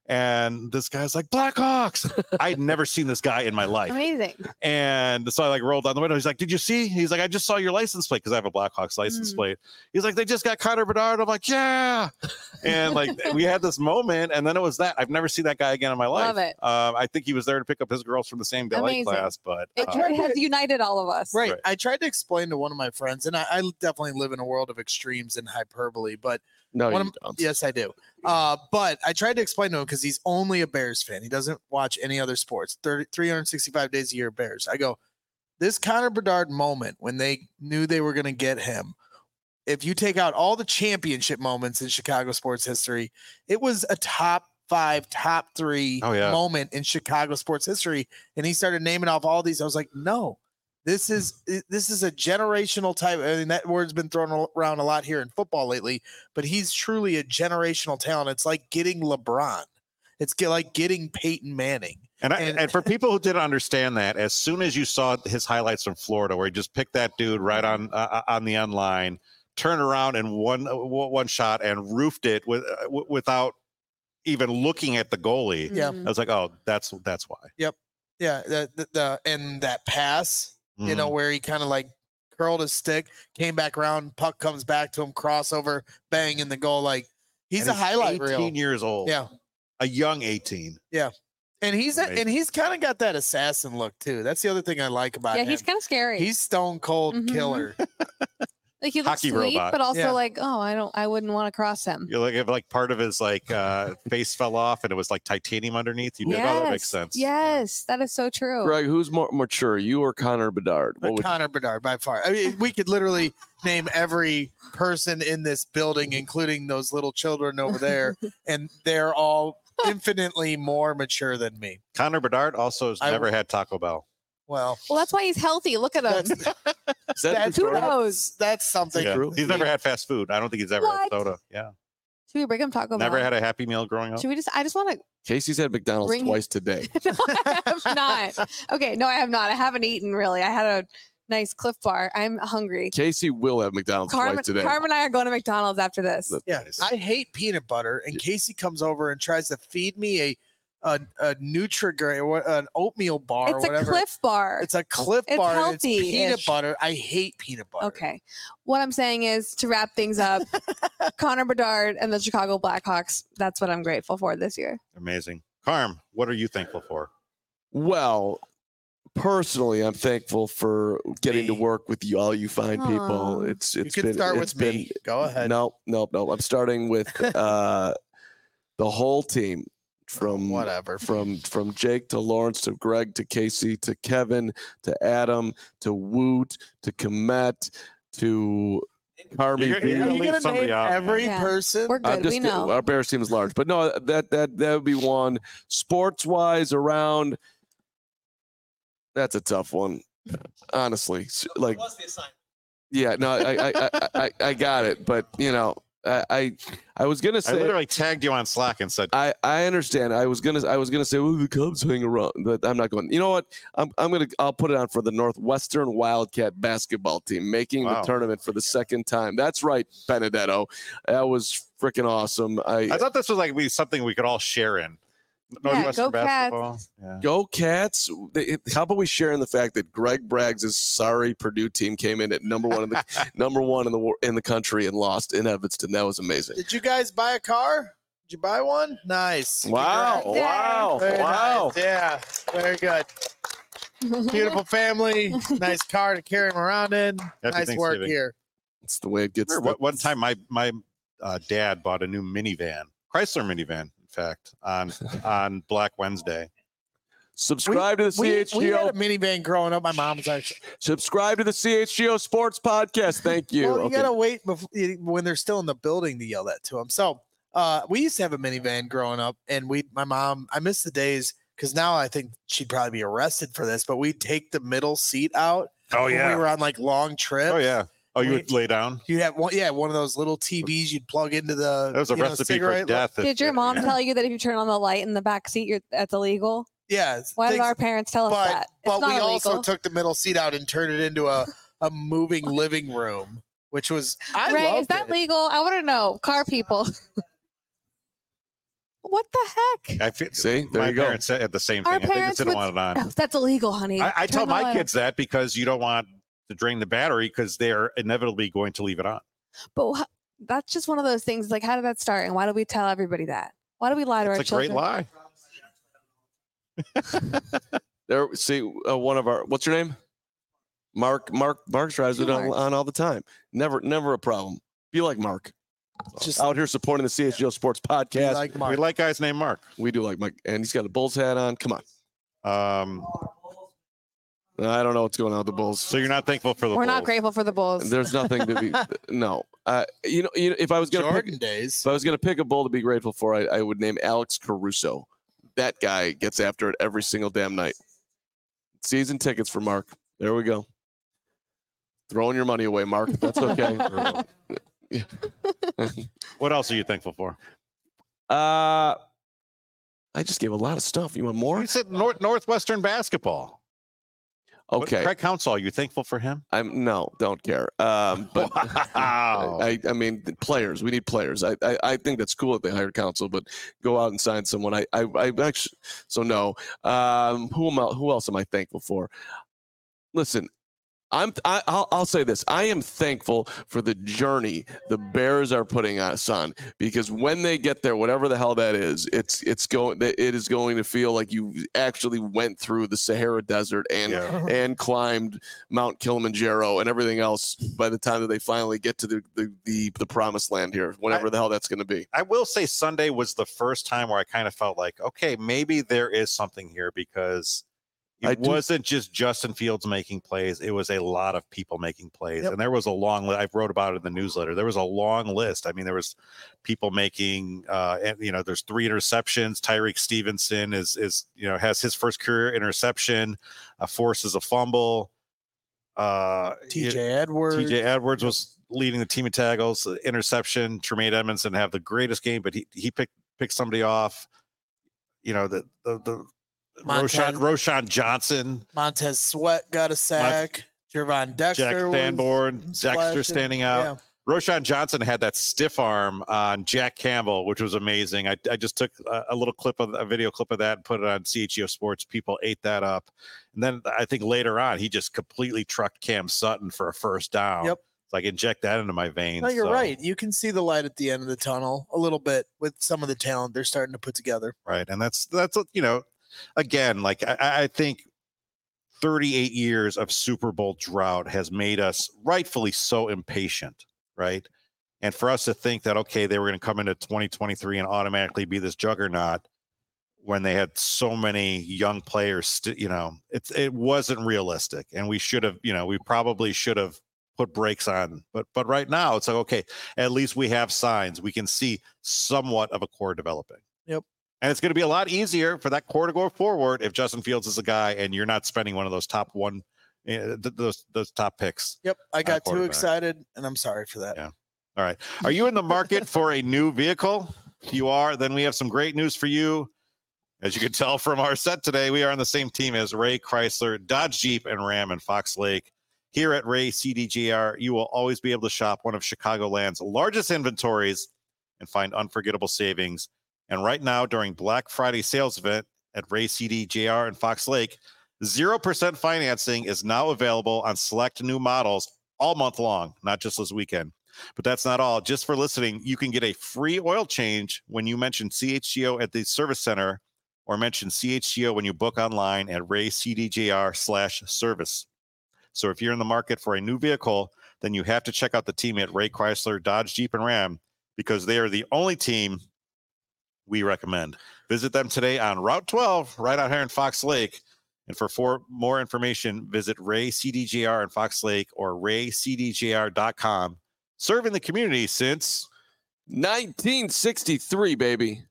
And this guy's like Blackhawks. I'd never seen this guy in my life. Amazing. And so I like rolled down the window. He's like, Did you see? He's like, I just saw your license plate because I have a Blackhawks license Mm. plate. He's like, They just got Connor Bedard. I'm like, Yeah. And like [laughs] we had this moment, and then it was that. I've never seen that guy again in my life. Love it. Um, I think he was there to pick up his girls from the same ballet Amazing. class, but It, uh, it has united all of us. Right. Right. I tried to explain to one of my friends, and I, I definitely live in a world of extremes and hyperbole, but No, One you of- don't. yes, I do. Uh, but I tried to explain to him because he's only a Bears fan. He doesn't watch any other sports. 30, 365 days a year, Bears. I go, this Connor Bedard moment when they knew they were going to get him. If you take out all the championship moments in Chicago sports history, it was a top five, top three Oh, yeah. moment in Chicago sports history. And he started naming off all these. I was like, no, this is this is a generational type. I mean, that word's been thrown around a lot here in football lately, but he's truly a generational talent. It's like getting LeBron. It's like getting Peyton Manning. And, I, And- and for people who didn't understand that, as soon as you saw his highlights from Florida, where he just picked that dude right on uh, on the end line, turned around and one uh, one shot and roofed it with uh, w- without even looking at the goalie. Yeah. Mhm. I was like, oh, that's that's why. Yep. Yeah, the the, the and that pass, you know, Mhm. where he kind of like curled his stick, came back around, puck comes back to him, crossover, bang in the goal. Like he's And a highlight 18 reel. years old. Yeah. a young 18. Yeah. And he's a, and he's kind of got that assassin look too. That's the other thing I like about Yeah, him. Yeah, he's kind of scary. He's stone cold Mhm. killer. [laughs] like he looks hockey sweet, robot. but also Yeah. like, oh, I don't, I wouldn't want to cross him. You're like if like part of his like uh face fell off and it was like titanium underneath. You know, oh, that makes sense. Yes, that is so true. Greg, who's more mature, you or Connor Bedard? What would, Connor Bedard by far. I mean, we could literally name every person in this building, including those little children over there, [laughs] and they're all infinitely more mature than me. Connor Bedard also has I- never had Taco Bell. Well, Well, that's why he's healthy. Look at that's, him. [laughs] is that that's, true? Who knows? that's something. Yeah. true? He's never had fast food. I don't think he's ever What? had soda. Yeah. Should we bring him Taco Bell? Never had a Happy Meal growing up. Should we just? I just want to. Kacy's had McDonald's Bring- twice today. [laughs] no, I have not. Okay, no, I have not. I haven't eaten really. I had a nice Clif Bar. I'm hungry. Kacy will have McDonald's Carman, twice today. Carman and I are going to McDonald's after this. That's Yeah. I hate peanut butter, and Kacy comes over and tries to feed me a a, a Nutrigrain or an oatmeal bar or It's a whatever. Clif Bar. It's a Clif It's Bar. and It's peanut healthy-ish. butter. I hate peanut butter. Okay. What I'm saying is to wrap things up, [laughs] Connor Bedard and the Chicago Blackhawks. That's what I'm grateful for this year. Amazing. Carm, what are you thankful for? Well, personally, I'm thankful for getting to Me. work with you, all you fine people. Aw. It's You it's can been start it's with been me. Go ahead. no no no. I'm starting with [laughs] uh the whole team from Whatever. from from Jake to Lawrence to Greg to Kacy to Kevin to Adam to Woot to Kmet to Harvey. You're- you're gonna leave somebody out. every Yeah. person? We're I'm good. we know. our Bears team is large, but no, that that that would be one. Sports wise, around that's a tough one, honestly. Like, yeah, no, I I, I I I got it, but you know, I I, I was gonna I literally tagged you on Slack and said, I, I understand. I was gonna I was gonna say, well, the Cubs hang around, but I'm not going. You know what? I'm I'm gonna I'll put it on for the Northwestern Wildcat basketball team making Wow. the tournament for the second time. That's right, Benedetto. That was freaking awesome. I, I thought this was like we something we could all share in. Northwestern go Cats. Yeah. Go Cats! How about we share in the fact that Greg Braggs' sorry Purdue team came in at number one in the [laughs] number one in the in the country and lost in Evanston. That was amazing. Did you guys buy a car? Did you buy one? Nice. Wow! Wow! Very Wow! nice. Yeah, very good. [laughs] Beautiful family. nice car to carry him around in. Happy nice work here. That's the way it gets. Remember, one, one time my my uh, dad bought a new minivan, Chrysler minivan, in fact, on [laughs] on Black Wednesday. Subscribe to the We, CHGO. we had a minivan growing up. My mom's actually. Subscribe to the CHGO Sports Podcast. Thank you. Well, you Okay. gotta wait before, when they're still in the building to yell that to them. So, uh, we used to have a minivan growing up, and we, my mom, I miss the days because now I think she'd probably be arrested for this. But we'd take the middle seat out. Oh when we were on like long trips. Oh yeah. Oh, you would lay down. You'd have one, yeah, one of those little TVs you'd plug into the. That was a you know, recipe for cigarette- death. Did your mom Yeah. tell you that if you turn on the light in the back seat, you're that's illegal? Yeah. Why did things- our parents tell us but that? It's but not we also illegal. took the middle seat out and turned it into a a moving living room, which was I Ray, is loved that it. legal? I want to know. Car people. [laughs] what the heck? I feel, See, there my you go. parents said the same Our thing. I think they parents didn't would- want it on. Oh, that's illegal, honey. I, I Turn tell the my light kids that because you don't want to drain the battery because they are inevitably going to leave it on. on. But wha- that's just one of those things. Like, how did that start? And why do we tell everybody that? Why do we lie to our It's a great lie. [laughs] There, see, uh, one of our. What's your name? Mark. Mark. Mark drives it on, on all the time. Never, never a problem. Be like Mark. Just Out here supporting the CHGO Sports be Podcast. like We like guys named Mark. we do like Mike, and he's got a Bulls hat on. Come on. Um, I don't know what's going on with the Bulls. so you're not thankful for the We're not grateful for the Bulls. There's nothing to be. [laughs] no. Uh, you know, you know, if I was gonna pick, Jordan days. if I was gonna pick a bull to be grateful for, I, I would name Alex Caruso. That guy gets after it every single damn night. Season tickets for Mark. There we go. Throwing your money away, Mark. That's okay. [laughs] What else are you thankful for? uh, I just gave a lot of stuff. You want more? You said North Northwestern basketball. Okay. Craig Counsell, are you thankful for him? I'm no, don't care. Um, [laughs] but Wow. I, I mean, players. We need players. I, I, I think that's cool that they hired Counsell, but go out and sign someone. I, I, I actually. So no. Um, who am I, Who else am I thankful for? Listen, I'm. I, I'll, I'll say this. I am thankful for the journey the Bears are putting us on because when they get there, whatever the hell that is, it's it's going. It is going to feel like you actually went through the Sahara Desert and Yeah. [laughs] and climbed Mount Kilimanjaro and everything else by the time that they finally get to the the, the, the promised land here, whatever the hell that's going to be. I will say Sunday was the first time where I kind of felt like, okay, maybe there is something here because it I wasn't just Justin Fields making plays; it was a lot of people making plays, Yep. and there was a long. li- I wrote about it in the newsletter. There was a long list. I mean, there was people making, uh, you know, there's three interceptions. Tyrique Stevenson is is you know has his first career interception, uh, forces a fumble. Uh, TJ Edwards. TJ Edwards was leading the team in tackles, interception. Tremaine Edmondson have the greatest game, but he he picked picked somebody off. You know the the the Montez- Roshan Roschon Johnson, Montez Sweat got a sack. Gervon Dexter. Jack Sanborn, Dexter standing out. Yeah. Roschon Johnson had that stiff arm on Jack Campbell, which was amazing. I, I just took a, a little clip of a video clip of that and put it on CHGO Sports. People ate that up. And then I think later on, he just completely trucked Cam Sutton for a first down. Yep. So I inject that into my veins. No, you're so- right. You can see the light at the end of the tunnel a little bit with some of the talent they're starting to put together. right and that's that's you know again like i, I think 38 years of super bowl drought has made us rightfully so impatient right? And for us to think that okay they were going to come into 2023 and automatically be this juggernaut when they had so many young players st- you know it's it wasn't realistic and we should have you know we probably should have put brakes on but but right now it's like okay at least we have signs. We can see somewhat of a core developing and it's going to be a lot easier for that core to go forward if Justin Fields is a guy and you're not spending one of those top one, uh, th- those those top picks. Yep. I got too excited and I'm sorry for that. Yeah. All right. Are you in the market [laughs] for a new vehicle? If you are, then we have some great news for you. As you can tell from our set today, we are on the same team as Ray Chrysler, Dodge Jeep, and Ram in Fox Lake. Here at Ray CDJR, you will always be able to shop one of Chicagoland's largest inventories and find unforgettable savings. And right now, during Black Friday sales event at Ray CDJR in Fox Lake, 0% financing is now available on select new models all month long, not just this weekend. But that's not all. Just for listening, you can get a free oil change when you mention CHGO at the service center or mention CHGO when you book online at raycdjr slash service. So if you're in the market for a new vehicle, then you have to check out the team at Ray Chrysler, Dodge, Jeep, and Ram because they are the only team we recommend. Visit them today on Route 12, right out here in Fox Lake. And for for more information, visit Ray CDJR in Fox Lake or raycdjr.com. Serving the community since 1963, baby.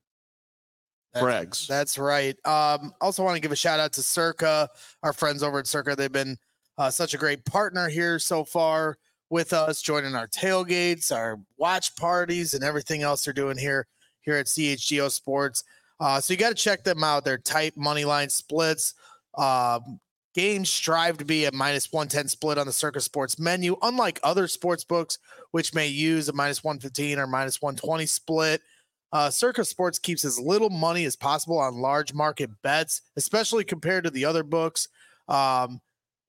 That's, That's right. Um, also want to give a shout out to Circa, our friends over at Circa. They've been uh, such a great partner here so far with us, joining our tailgates, our watch parties, and everything else they're doing here here at CHGO Sports. Uh, so you got to check them out. They're tight money line splits. Um, games strive to be a minus 110 split on the Circa Sports menu, unlike other sports books, which may use a minus 115 or minus 120 split. Uh, Circa Sports keeps as little money as possible on large market bets, especially compared to the other books. Um,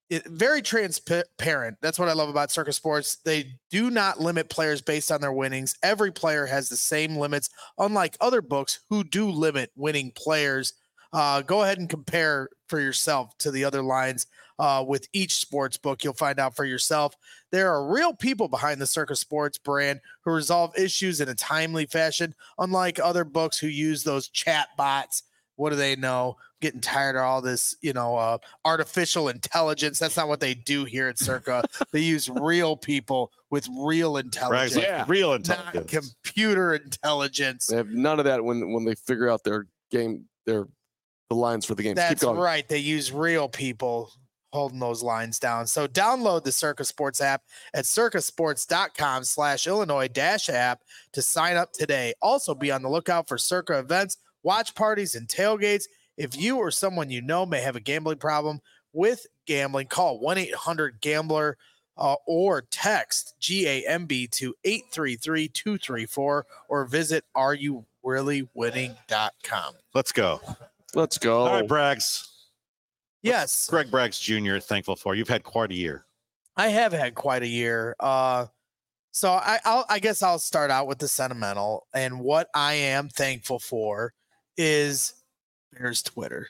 it, very transparent. That's what I love about Circa Sports. They do not limit players based on their winnings. Every player has the same limits, unlike other books who do limit winning players. Uh, go ahead and compare for yourself to the other lines uh, with each sports book. You'll find out for yourself. There are real people behind the Circa Sports brand who resolve issues in a timely fashion, unlike other books who use those chat bots. What do they know? Getting tired of all this, you know, uh, artificial intelligence. That's not what they do here at Circa. they use real people with real intelligence, right, Yeah. real not computer intelligence. They have none of that when when they figure out their game, their the lines for the game. Keep That's going. right. They use real people holding those lines down. So download the Circa Sports app at circasports.com slash Illinois dash app to sign up today. Also be on the lookout for Circa events, watch parties, and tailgates. If you or someone you know may have a gambling problem with gambling, call 1-800-GAMBLER uh, or text GAMB to 833-234 or visit areyourreallywinning.com. Let's go. Let's go. All right, Braggs. Yes. Greg Braggs Jr., thankful for. You've had quite a year. I have had quite a year. Uh, so I, I'll, I guess I'll start out with the sentimental, and what I am thankful for is Bears Twitter.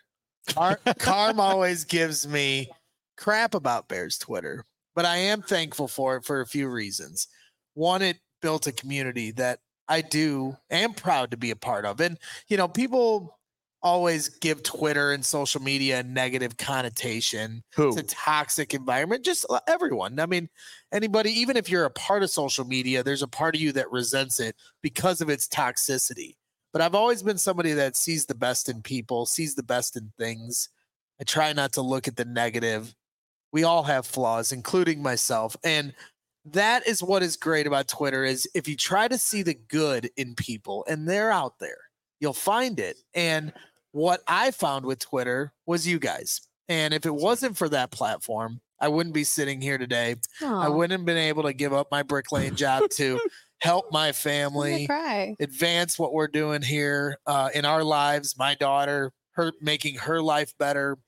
Car- Carm always gives me crap about Bears Twitter, but I am thankful for it for a few reasons. One, it built a community that I do am proud to be a part of, and you know, people always give Twitter and social media a negative connotation Who? it's a toxic environment just uh, everyone i mean anybody even if you're a part of social media there's a part of you that resents it because of its toxicity but i've always been somebody that sees the best in people sees the best in things. I try not to look at the negative. We all have flaws including myself and that is what is great about twitter is if you try to see the good in people and they're out there you'll find it. And what I found with Twitter was you guys. And if it wasn't for that platform, I wouldn't be sitting here today. I wouldn't have been able to give up my bricklaying job to [laughs] help my family advance what we're doing here uh, in our lives. My daughter, her making her life better.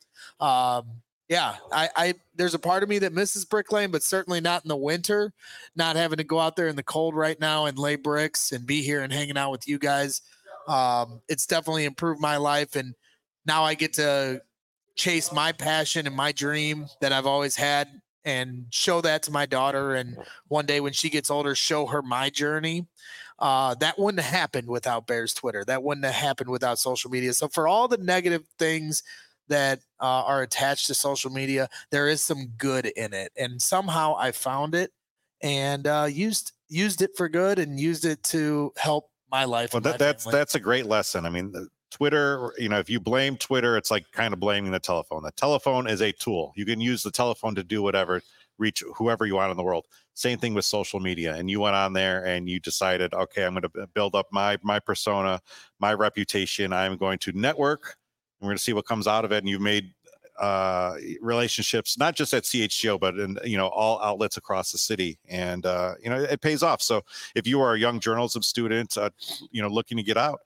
Um, yeah, I, I there's a part of me that misses brick lane but certainly not in the winter. Not having to go out there in the cold right now and lay bricks and be here and hanging out with you guys. Um, it's definitely improved my life, and now I get to chase my passion and my dream that I've always had and show that to my daughter. And one day when she gets older, show her my journey. Uh, that wouldn't have happened without Bears Twitter. That wouldn't have happened without social media. So for all the negative things that uh, are attached to social media, there is some good in it, and somehow I found it and uh, used used it for good and used it to help my life. Well, and my that's family. that's a great lesson. I mean, the- Twitter. You know, if you blame Twitter, it's like kind of blaming the telephone. The telephone is a tool. You can use the telephone to do whatever. reach whoever you want in the world. Same thing with social media. And you went on there and you decided, okay, I'm going to build up my my persona, my reputation. I'm going to network. We're going to see what comes out of it. And you've made uh, relationships, not just at CHGO, but in you know all outlets across the city, and uh, you know it pays off. So if you are a young journalism student, uh, you know looking to get out,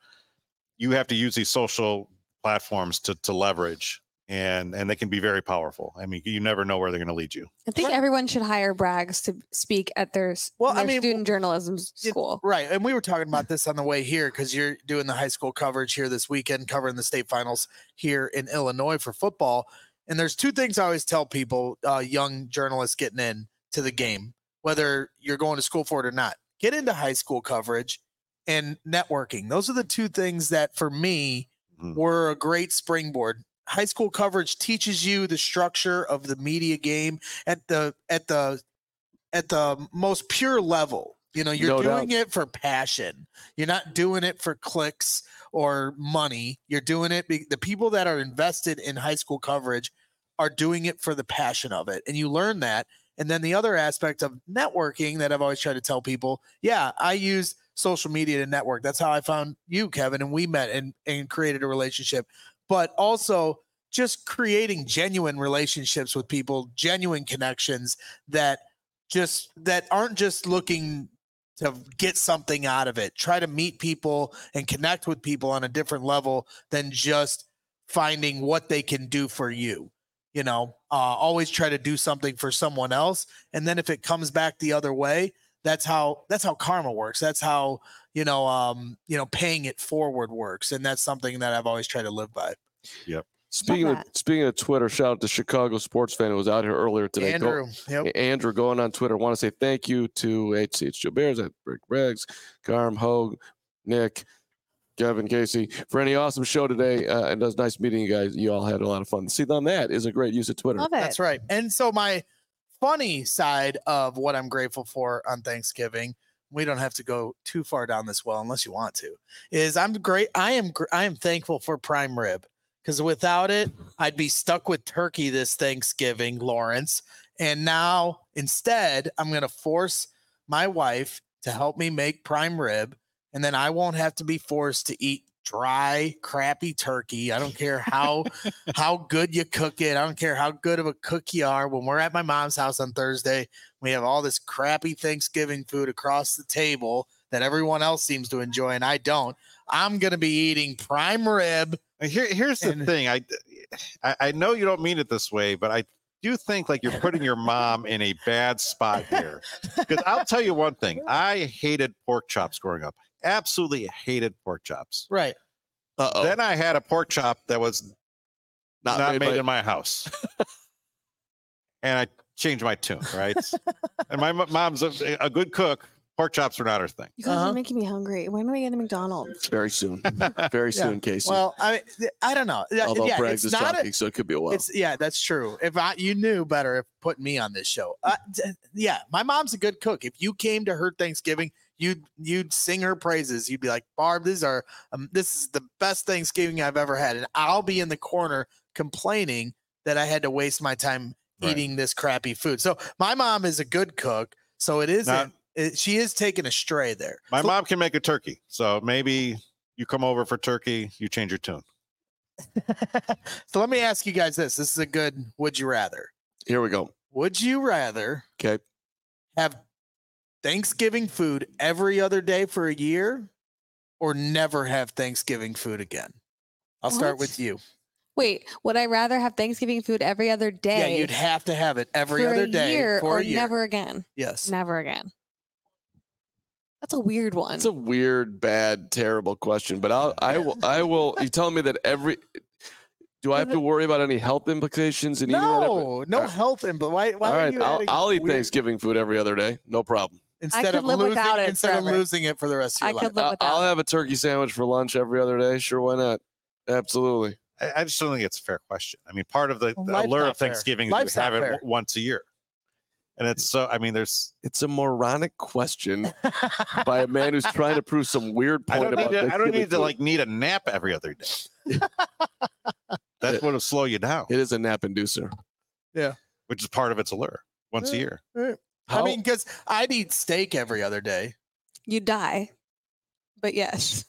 you have to use these social platforms to to leverage and and they can be very powerful. I mean, you never know where they're going to lead you. I think Right. everyone should hire Braggs to speak at their, s- Well, I their mean, student journalism s- It- school. right. And we were talking about this on the way here because you're doing the high school coverage here this weekend, covering the state finals here in Illinois for football. And there's two things I always tell people, uh, young journalists getting in to the game, whether you're going to school for it or not, get into high school coverage and networking. Those are the two things that for me Mhm. were a great springboard. High school coverage teaches you the structure of the media game at the at the at the most pure level. You know, you're No doing it for passion. You're not doing it for clicks or money. You're doing it. Be, the people that are invested in high school coverage are doing it for the passion of it, and you learn that. And then the other aspect of networking that I've always tried to tell people, yeah, I use social media to network. That's how I found you, Kevin, and we met and and created a relationship. But also just creating genuine relationships with people, genuine connections that just that aren't just looking to get something out of it. Try to meet people and connect with people on a different level than just finding what they can do for you. You know, uh, always try to do something for someone else, and then if it comes back the other way, that's how that's how karma works. That's how you know, um, you know, paying it forward works, and that's something that I've always tried to live by. yep Speaking of speaking of Twitter, shout out to Chicago sports fan who was out here earlier today. Go- Andrew, yep. Andrew going on Twitter. Want to say thank you to HCH Joe Bears, at Greg Braggs, Carm, Hoge, Nick, Kevin, Kacy for any awesome show today. Uh, and it was nice meeting you guys. You all had a lot of fun. See, on that is a great use of Twitter. Love it. That's right. And so my funny side of what I'm grateful for on Thanksgiving, we don't have to go too far down this well unless you want to. Is I'm great. I am I am thankful for prime rib because without it, I'd be stuck with turkey this Thanksgiving, Lawrence. And now instead, I'm going to force my wife to help me make prime rib, and then I won't have to be forced to eat dry, crappy turkey. I don't care how how good you cook it. I don't care how good of a cook you are. When we're at my mom's house on Thursday, we have all this crappy Thanksgiving food across the table that everyone else seems to enjoy, and I don't. I'm gonna be eating prime rib. Here, here's the And- thing. I, I, I know you don't mean it this way, but I do think like you're putting your mom in a bad spot here. Because I'll tell you one thing. I hated pork chops growing up. Absolutely hated pork chops. Right. Uh oh. Then I had a pork chop that was Not, not, made, made by- in my house, [laughs] and I changed my tune. Right. [laughs] and my mom's a, a good cook. Pork chops are not her thing. You guys Uh-huh. are making me hungry. When are we getting McDonald's? very soon. [laughs] Very Yeah. soon, Kacy. Well, I I don't know. Yeah, Although yeah, Braggs is not a, talking, so it could be a while. It's yeah, that's true. If I you knew better if putting me on this show. Uh, d- yeah, my mom's a good cook. If you came to her Thanksgiving, you'd you'd sing her praises. You'd be like, Barb, these are um, this is the best Thanksgiving I've ever had, and I'll be in the corner complaining that I had to waste my time Right. eating this crappy food. So my mom is a good cook, so it isn't. Not- it, she is taking a stray there. My So- mom can make a turkey, so maybe you come over for turkey. You change your tune. [laughs] so let me ask you guys this. This is a good would you rather. Here we go. Would you rather Okay. have Thanksgiving food every other day for a year or never have Thanksgiving food again? I'll start with you. Wait, would I rather have Thanksgiving food every other day? Yeah, you'd have to have it every for other a day year for or a year. Or never again. Yes. Never again. That's a weird one. It's a weird, bad, terrible question, but I'll, I will, I will. You telling me that every? Do I have to worry about any health implications and eating No, no Alright. health in, but why? why All are you I'll, I'll eat weird- Thanksgiving food every other day, no problem. Instead of losing it instead of losing it for the rest of I your could life. live I'll, with have a turkey sandwich for lunch every other day. Sure, why not? Absolutely. I, I just don't think it's a fair question. I mean, part of the, the life's allure not of fair. Thanksgiving is Life's you have it fair. w- once a year, and it's so. I mean, there's. It's a moronic question [laughs] by a man who's trying to prove some weird I point don't, need about. to, I don't Thanksgiving need to food. like need a nap every other day. [laughs] That's what'll slow you down, It is a nap inducer. Yeah. Which is part of its allure. once a year. I How- mean, because I'd eat steak every other day. You die. But yes.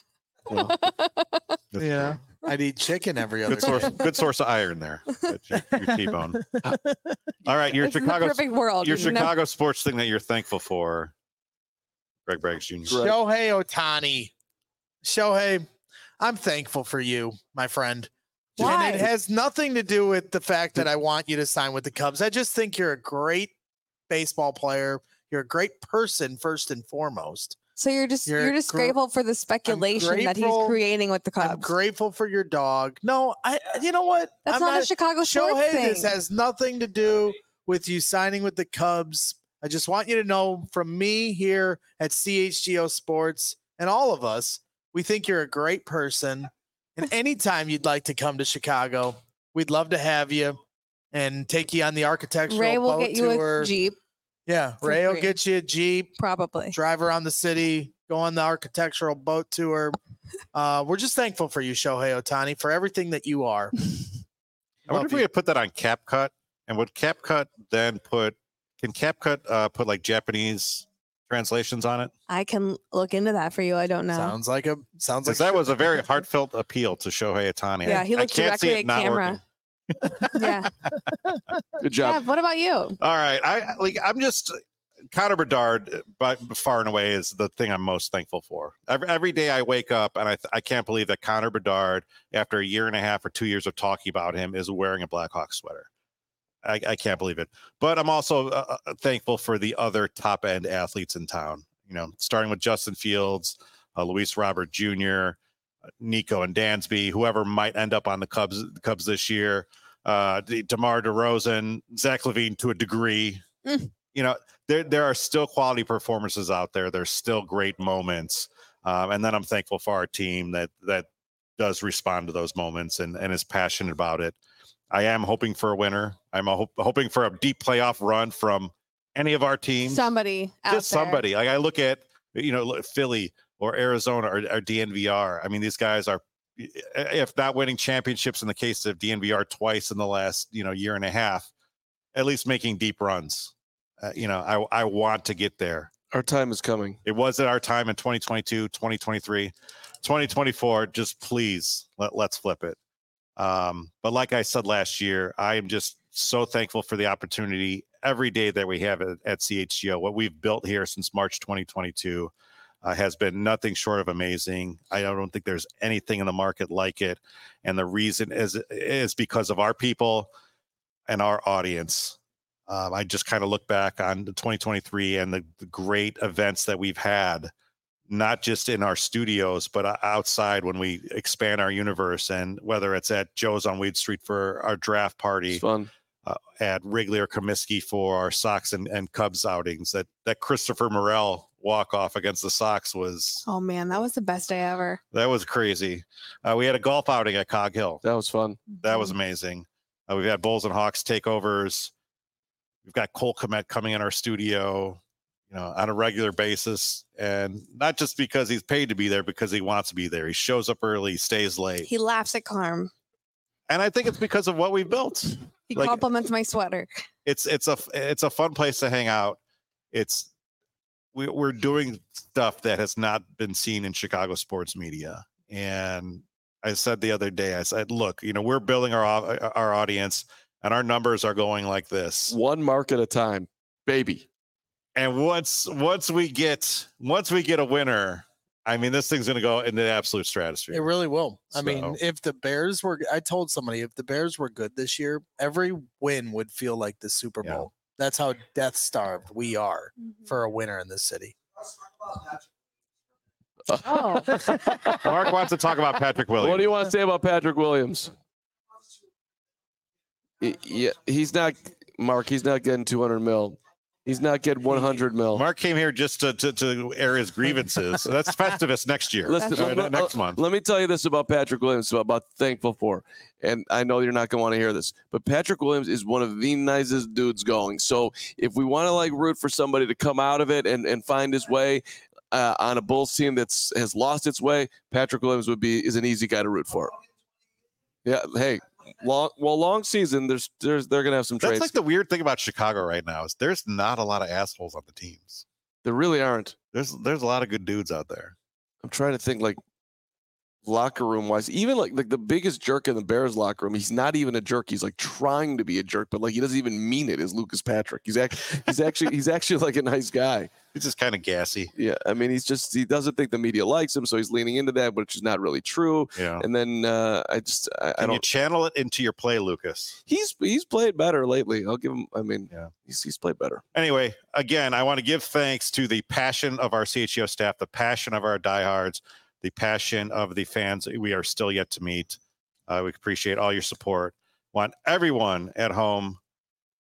Well, [laughs] That's Yeah. I'd eat chicken every other Good source, day. good source of iron there. Your, your T-bone. [laughs] Uh, all right, your This is the Chicago, perfect world. your you know? Chicago sports thing that you're thankful for. Greg Braggs Jr. Right. Shohei Ohtani. Shohei, I'm thankful for you, my friend. Why? And it has nothing to do with the fact that I want you to sign with the Cubs. I just think you're a great baseball player. You're a great person, first and foremost. So you're just You're you're, just gr- grateful for the speculation that he's creating with the Cubs. I'm grateful for your dog. No, I. You know what? That's I'm not, a Chicago sports Shohei, thing. this has nothing to do with you signing with the Cubs. I just want you to know from me here at CHGO Sports and all of us, we think you're a great person. And anytime you'd like to come to Chicago, we'd love to have you and take you on the architectural Ray will boat get you tour. a Jeep, Yeah, for Ray will free. get you a Jeep, probably. drive around the city, go on the architectural boat tour. [laughs] Uh, we're just thankful for you, Shohei Ohtani, for everything that you are. [laughs] I wonder if we could put that on CapCut, and would CapCut then put? Can CapCut uh, put like Japanese translations on it? I can look into that for you. I don't know. Sounds like a sounds like that was a very [laughs] heartfelt appeal to Shohei Ohtani. yeah, I- he I looked can't see directly it at camera. working. Yeah. good job. Jeff, what about you? All right, I like. I'm just Connor Bedard, but far and away is the thing I'm most thankful for. Every, every day I wake up and I I can't believe that Connor Bedard, after a year and a half or two years of talking about him, is wearing a Blackhawks sweater. I, I can't believe it. But I'm also uh, uh, thankful for the other top end athletes in town. You know, starting with Justin Fields, uh, Luis Robert Jr., Nico and Dansby, whoever might end up on the Cubs Cubs this year. Uh, De- DeMar DeRozan, Zach LaVine to a degree. Mm. You know, there there are still quality performances out there. There's still great moments, um, and then I'm thankful for our team that that does respond to those moments and and is passionate about it. I am hoping for a winner. I'm a hoping for a deep playoff run from any of our teams. Somebody out Just somebody. Like I look at you know Philly or Arizona or, or DNVR. I mean, these guys are if not winning championships in the case of DNVR twice in the last you know year and a half, at least making deep runs. Uh, you know, I I want to get there. Our time is coming. It was at our time in 2022, 2023, 2024. Just please let, let's flip it. Um, but like I said last year, I am just so thankful for the opportunity every day that we have at, at CHGO. What we've built here since March 2022 uh, has been nothing short of amazing. I don't think there's anything in the market like it. And the reason is, is because of our people and our audience. Um, I just kind of look back on the 2023 and the, the great events that we've had, not just in our studios, but outside when we expand our universe. And whether it's at Joe's on Weed Street for our draft party, It's fun. uh, at Wrigley or Comiskey for our Sox and, and Cubs outings, that that Christopher Morel walk off against the Sox was Oh man, that was the best day ever. that was crazy. Uh, we had a golf outing at Cog Hill. That was fun. That was Mhm. amazing. Uh, we've had Bulls and Hawks takeovers. We've got Cole Kmet coming in our studio, you know, on a regular basis, and not just because he's paid to be there, because he wants to be there. He shows up early, stays late, He laughs at Carm. and I think it's because of what we've built. He Like- compliments my sweater. It's it's a it's a fun place to hang out. It's we, we're doing stuff that has not been seen in Chicago sports media, and I said the other day, I said, look, you know, we're building our uh, our audience and our numbers are going like this. One mark at a time, baby. And once once we get once we get a winner, I mean, this thing's going to go into the absolute stratosphere. It really will. I mean, if the Bears were, I told somebody if the Bears were good this year, every win would feel like the Super Yeah. Bowl. That's how death starved we are Mm-hmm. for a winner in this city. Oh, [laughs] Mark wants to talk about Patrick Williams. What do you want to say about Patrick Williams? Y- Yeah, he's not Mark. He's not getting 200 mil. He's not getting 100 mil. Mark came here just to, to, to air his grievances. So that's [laughs] Festivus next year. Listen, Uh, let- next month. Let me tell you this about Patrick Williams. About thankful for, and I know you're not going to want to hear this, but Patrick Williams is one of the nicest dudes going. So if we want to like root for somebody to come out of it and and find his way uh, on a Bulls team that's has lost its way, Patrick Williams would be is an easy guy to root for. Yeah, hey, long, well, long season. There's, there's, they're gonna have some That's trades. like the weird thing about Chicago right now is there's not a lot of assholes on the teams. there really aren't. There's there's a lot of good dudes out there. I'm trying to think like locker room wise, even like like the biggest jerk in the Bears locker room. He's not even a jerk. He's like trying to be a jerk, but like he doesn't even mean it. Is Lucas Patrick? He's actually he's actually he's actually like a nice guy. He's just kind of gassy. Yeah, I mean he's just he doesn't think the media likes him, so he's leaning into that, which is not really true. Yeah. And then uh, I just I, I Can you don't. channel it into your play, Lucas? He's he's played better lately. I'll give him. I mean, Yeah. he's he's played better. Anyway, again, I want to give thanks to the passion of our CHGO staff, the passion of our diehards, the passion of the fans we are still yet to meet. Uh, we appreciate all your support. Want everyone at home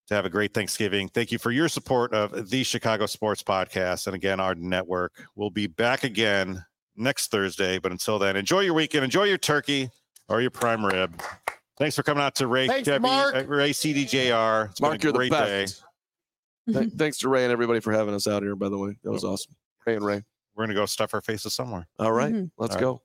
to have a great Thanksgiving. Thank you for your support of the Chicago Sports Podcast and again our network. We'll be back again next Thursday, but until then, enjoy your weekend, enjoy your turkey or your prime rib. Thanks for coming out to Ray Thanks, Chevy, Mark. uh, Ray CDJR. It's Mark, been you're a great the day. best. Th- thanks to Ray and everybody for having us out here. By the way, that was awesome. Ray and Ray we're gonna go stuff our faces somewhere. All right, mm-hmm. let's All go.